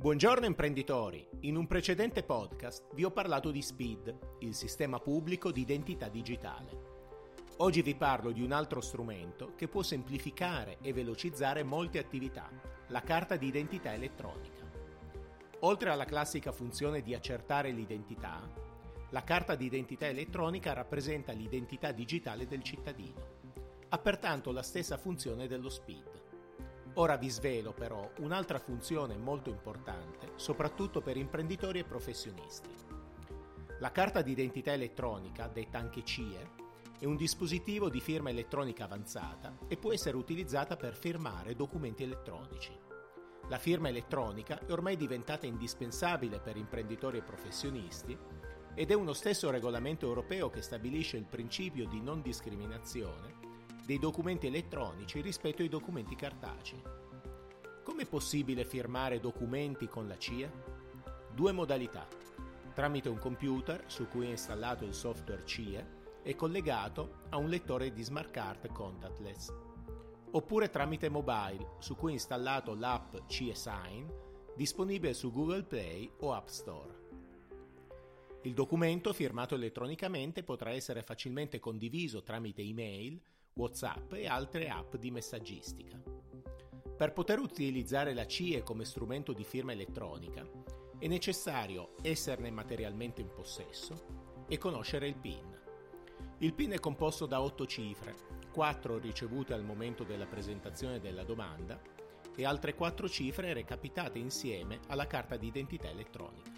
Buongiorno imprenditori, in un precedente podcast vi ho parlato di SPID, il sistema pubblico di identità digitale. Oggi vi parlo di un altro strumento che può semplificare e velocizzare molte attività, la carta di identità elettronica. Oltre alla classica funzione di accertare l'identità, la carta di identità elettronica rappresenta l'identità digitale del cittadino. Ha pertanto la stessa funzione dello SPID. Ora vi svelo però un'altra funzione molto importante, soprattutto per imprenditori e professionisti. La carta d'identità elettronica, detta anche CIE, è un dispositivo di firma elettronica avanzata e può essere utilizzata per firmare documenti elettronici. La firma elettronica è ormai diventata indispensabile per imprenditori e professionisti ed è uno stesso regolamento europeo che stabilisce il principio di non discriminazione dei documenti elettronici rispetto ai documenti cartacei. Come è possibile firmare documenti con la CIA? Due modalità. Tramite un computer su cui è installato il software CIA e collegato a un lettore di smart card contactless. Oppure tramite mobile su cui è installato l'app CIA Sign disponibile su Google Play o App Store. Il documento firmato elettronicamente potrà essere facilmente condiviso tramite email, WhatsApp e altre app di messaggistica. Per poter utilizzare la CIE come strumento di firma elettronica è necessario esserne materialmente in possesso e conoscere il PIN. Il PIN è composto da 8 cifre, 4 ricevute al momento della presentazione della domanda e altre 4 cifre recapitate insieme alla carta d'identità elettronica.